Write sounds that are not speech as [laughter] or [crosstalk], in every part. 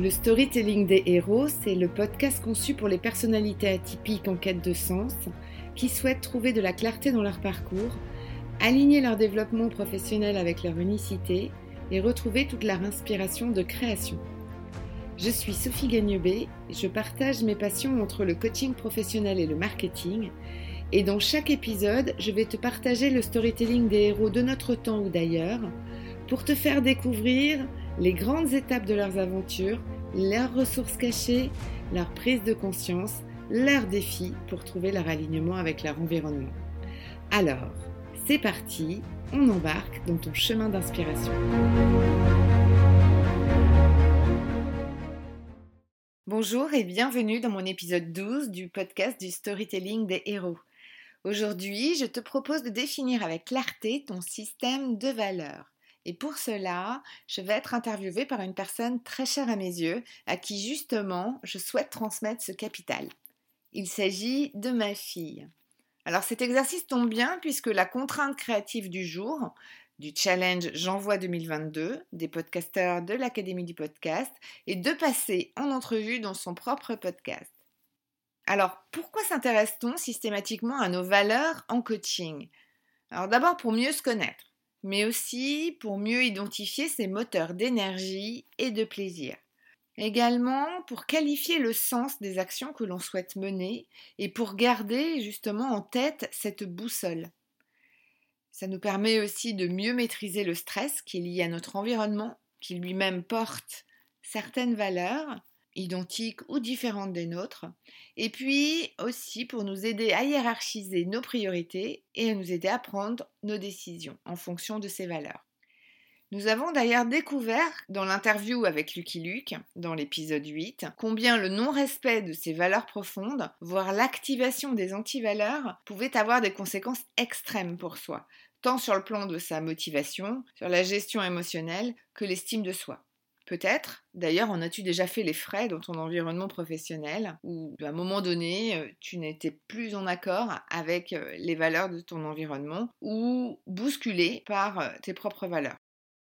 Le storytelling des héros, c'est le podcast conçu pour les personnalités atypiques en quête de sens, qui souhaitent trouver de la clarté dans leur parcours, aligner leur développement professionnel avec leur unicité et retrouver toute leur inspiration de création. Je suis Sophie Gagnebé, je partage mes passions entre le coaching professionnel et le marketing, et dans chaque épisode, je vais te partager le storytelling des héros de notre temps ou d'ailleurs, pour te faire découvrir les grandes étapes de leurs aventures, leurs ressources cachées, leur prise de conscience, leurs défis pour trouver leur alignement avec leur environnement. Alors, c'est parti, on embarque dans ton chemin d'inspiration. Bonjour et bienvenue dans mon épisode 12 du podcast du storytelling des héros. Aujourd'hui, je te propose de définir avec clarté ton système de valeurs. Et pour cela, je vais être interviewée par une personne très chère à mes yeux, à qui justement je souhaite transmettre ce capital. Il s'agit de ma fille. Alors cet exercice tombe bien puisque la contrainte créative du jour, du challenge J'envoie 2022 des podcasteurs de l'Académie du podcast, est de passer en entrevue dans son propre podcast. Alors pourquoi s'intéresse-t-on systématiquement à nos valeurs en coaching? Alors d'abord pour mieux se connaître mais aussi pour mieux identifier ses moteurs d'énergie et de plaisir. Également pour qualifier le sens des actions que l'on souhaite mener et pour garder justement en tête cette boussole. Ça nous permet aussi de mieux maîtriser le stress qui est lié à notre environnement, qui lui-même porte certaines valeurs identiques ou différentes des nôtres, et puis aussi pour nous aider à hiérarchiser nos priorités et à nous aider à prendre nos décisions en fonction de ces valeurs. Nous avons d'ailleurs découvert dans l'interview avec Lucky Luke, dans l'épisode 8, combien le non-respect de ces valeurs profondes, voire l'activation des antivaleurs, pouvait avoir des conséquences extrêmes pour soi, tant sur le plan de sa motivation, sur la gestion émotionnelle, que l'estime de soi. Peut-être, d'ailleurs, en as-tu déjà fait les frais dans ton environnement professionnel où, à un moment donné, euh, tu n'étais plus en accord avec euh, les valeurs de ton environnement ou bousculé par euh, tes propres valeurs?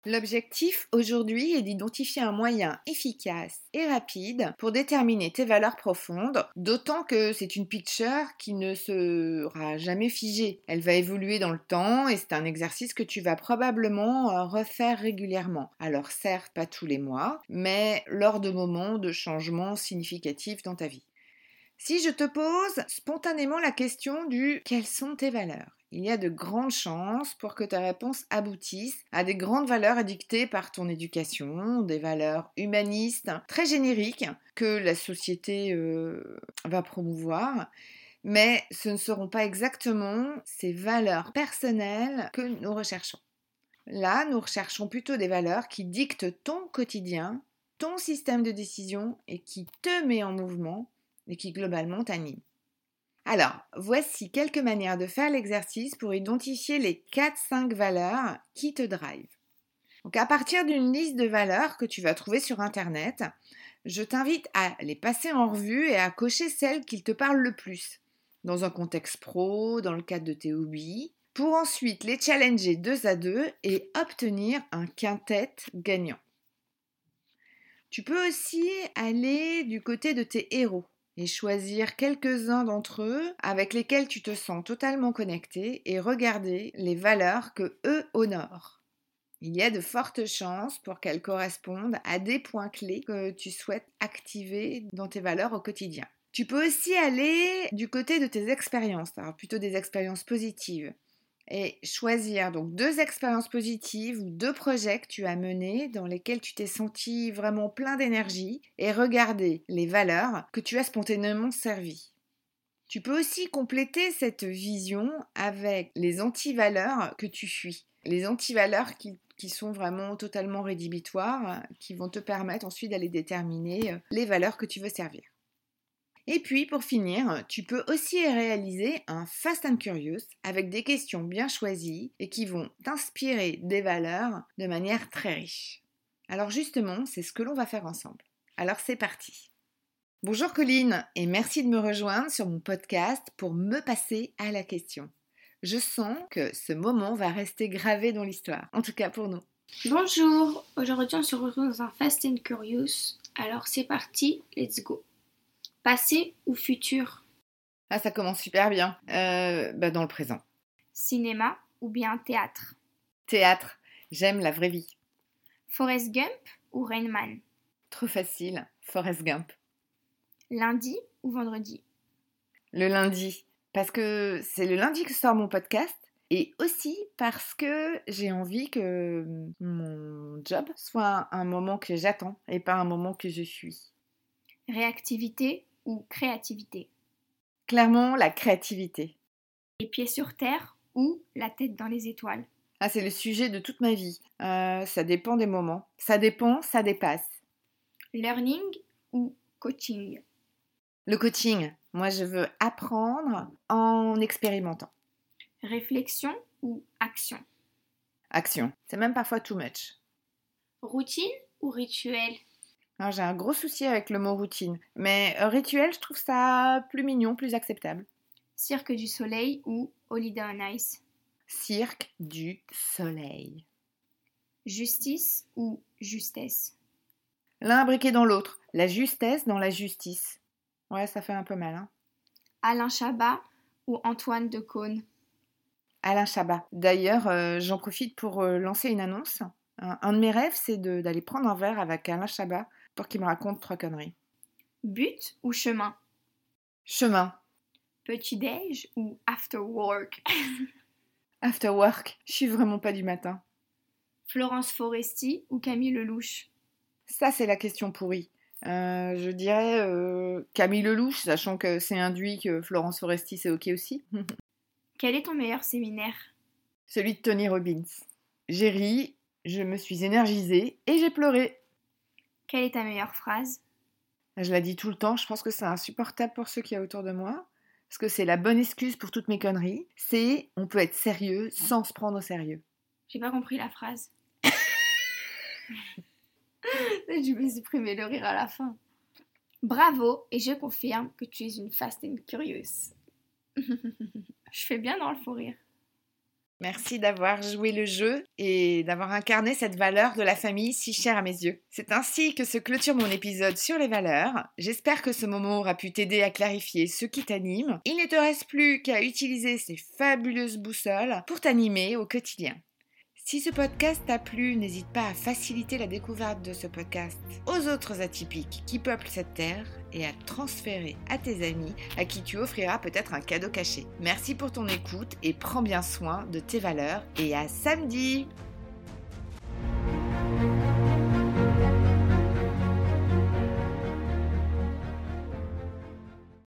L'objectif aujourd'hui est d'identifier un moyen efficace et rapide pour déterminer tes valeurs profondes, d'autant que c'est une picture qui ne sera jamais figée. Elle va évoluer dans le temps et c'est un exercice que tu vas probablement euh, refaire régulièrement. Alors certes, pas tous les mois, mais lors de moments de changement significatifs dans ta vie. Si je te pose spontanément la question du quelles sont tes valeurs? Il y a de grandes chances pour que ta réponse aboutisse à des grandes valeurs dictées par ton éducation, des valeurs humanistes très génériques que la société euh, va promouvoir. Mais ce ne seront pas exactement ces valeurs personnelles que nous recherchons. Là, nous recherchons plutôt des valeurs qui dictent ton quotidien, ton système de décision et qui te met en mouvement et qui globalement t'animent. Alors, voici quelques manières de faire l'exercice pour identifier les 4-5 valeurs qui te drivent. Donc, à partir d'une liste de valeurs que tu vas trouver sur Internet, je t'invite à les passer en revue et à cocher celles qui te parlent le plus, dans un contexte pro, dans le cadre de tes hobbies, pour ensuite les challenger deux à deux et obtenir un quintet gagnant. Tu peux aussi aller du côté de tes héros et choisir quelques-uns d'entre eux avec lesquels tu te sens totalement connecté et regarder les valeurs que eux honorent. Il y a de fortes chances pour qu'elles correspondent à des points clés que tu souhaites activer dans tes valeurs au quotidien. Tu peux aussi aller du côté de tes expériences, alors plutôt des expériences positives et choisir donc deux expériences positives ou deux projets que tu as menés dans lesquels tu t'es senti vraiment plein d'énergie et regarder les valeurs que tu as spontanément servies. Tu peux aussi compléter cette vision avec les antivaleurs que tu fuis. Les antivaleurs qui, qui sont vraiment totalement rédhibitoires, qui vont te permettre ensuite d'aller déterminer euh, les valeurs que tu veux servir. Et puis pour finir, tu peux aussi réaliser un Fast and Curious avec des questions bien choisies et qui vont t'inspirer des valeurs de manière très riche. Alors justement, c'est ce que l'on va faire ensemble. Alors c'est parti. Bonjour Colline et merci de me rejoindre sur mon podcast pour me passer à la question. Je sens que ce moment va rester gravé dans l'histoire, en tout cas pour nous. Bonjour, aujourd'hui on se retrouve dans un Fast and Curious Alors c'est parti, let's go. Passé ou futur? Ah, ça commence super bien. Euh, bah, dans le présent. Cinéma ou bien théâtre? Théâtre. J'aime la vraie vie. Forrest Gump ou Rain Man? Trop facile. Forrest Gump. Lundi ou vendredi? Le lundi. Parce que c'est le lundi que sort mon podcast. Et aussi parce que j'ai envie que mon job soit un moment que j'attends et pas un moment que je suis. Réactivité ou créativité Clairement, la créativité. Les pieds sur terre ou la tête dans les étoiles Ah, c'est le sujet de toute ma vie. Euh, ça dépend des moments. Ça dépend, ça dépasse. Learning ou coaching? Le coaching. Moi, je veux apprendre en expérimentant. Réflexion ou action? Action. C'est même parfois too much. Routine ou rituel? Alors, j'ai un gros souci avec le mot routine. Mais euh, rituel, je trouve ça plus mignon, plus acceptable. Cirque du soleil ou Holiday on Ice? Cirque du soleil. Justice ou justesse? L'un briqué dans l'autre. La justesse dans la justice. Ouais, ça fait un peu mal, hein. Alain Chabat ou Antoine Decaune Alain Chabat. D'ailleurs, euh, j'en profite pour euh, lancer une annonce. Un, un de mes rêves, c'est de- d'aller prendre un verre avec Alain Chabat pour qu'il me raconte trois conneries. But ou chemin? Chemin. Petit déj ou after work? [laughs] After work. Je suis vraiment pas du matin. Florence Foresti ou Camille Lelouch? Ça, c'est la question pourrie. Euh, je dirais euh, Camille Lelouch, sachant que c'est induit que Florence Foresti, c'est ok aussi. [laughs] Quel est ton meilleur séminaire? Celui de Tony Robbins. J'ai ri, je me suis énergisée et j'ai pleuré. Quelle est ta meilleure phrase? Je la dis tout le temps, je pense que c'est insupportable pour ceux qui y a autour de moi. Parce que c'est la bonne excuse pour toutes mes conneries. C'est on peut être sérieux sans se prendre au sérieux. J'ai pas compris la phrase. [laughs] je vais supprimer le rire à la fin. Bravo, et je confirme que tu es une fast and curious. [laughs] je fais bien dans le faux rire. Merci d'avoir joué le jeu et d'avoir incarné cette valeur de la famille si chère à mes yeux. C'est ainsi que se clôture mon épisode sur les valeurs. J'espère que ce moment aura pu t'aider à clarifier ce qui t'anime. Il ne te reste plus qu'à utiliser ces fabuleuses boussoles pour t'animer au quotidien. Si ce podcast t'a plu, n'hésite pas à faciliter la découverte de ce podcast aux autres atypiques qui peuplent cette terre et à transférer à tes amis à qui tu offriras peut-être un cadeau caché. Merci pour ton écoute et prends bien soin de tes valeurs et à samedi